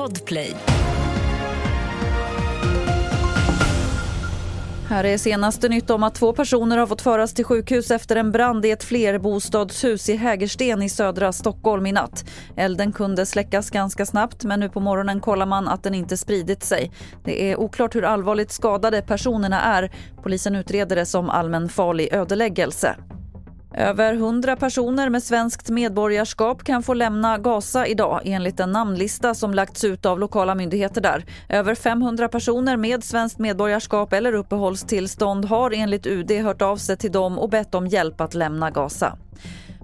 Podplay. Här är senaste nytt om att två personer har fått föras till sjukhus efter en brand i ett flerbostadshus i Hägersten i södra Stockholm i natt. Elden kunde släckas ganska snabbt men nu på morgonen kollar man att den inte spridit sig. Det är oklart hur allvarligt skadade personerna är. Polisen utreder det som allmänfarlig ödeläggelse. Över 100 personer med svenskt medborgarskap kan få lämna Gaza idag enligt en namnlista som lagts ut av lokala myndigheter där. Över 500 personer med svenskt medborgarskap eller uppehållstillstånd har enligt UD hört av sig till dem och bett om hjälp att lämna Gaza.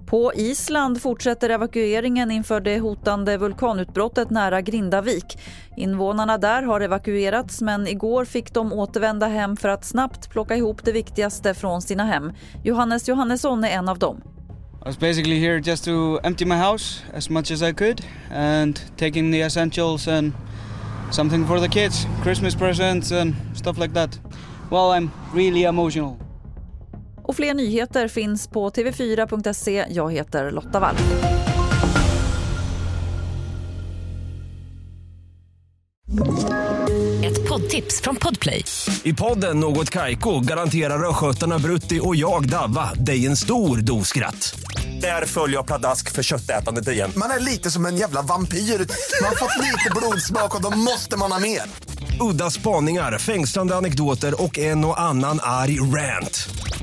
På Island fortsätter evakueringen inför det hotande vulkanutbrottet nära Grindavik. Invånarna där har evakuerats men igår fick de återvända hem för att snabbt plocka ihop det viktigaste från sina hem. Johannes Johannesson är en av dem. I was basically here just to empty my house as much as I could and taking the essentials and something for the kids, Christmas presents and stuff like that. Well, I'm really emotional. Och fler nyheter finns på tv4.se. Jag heter Lotta Wall. Ett poddtips från Podplay. I podden Något Kaiko garanterar östgötarna Brutti och jag, Davva, dig en stor dos skratt. Där följer jag pladask för köttätandet igen. Man är lite som en jävla vampyr. Man har fått lite blodsmak och då måste man ha mer. Udda spaningar, fängslande anekdoter och en och annan arg rant.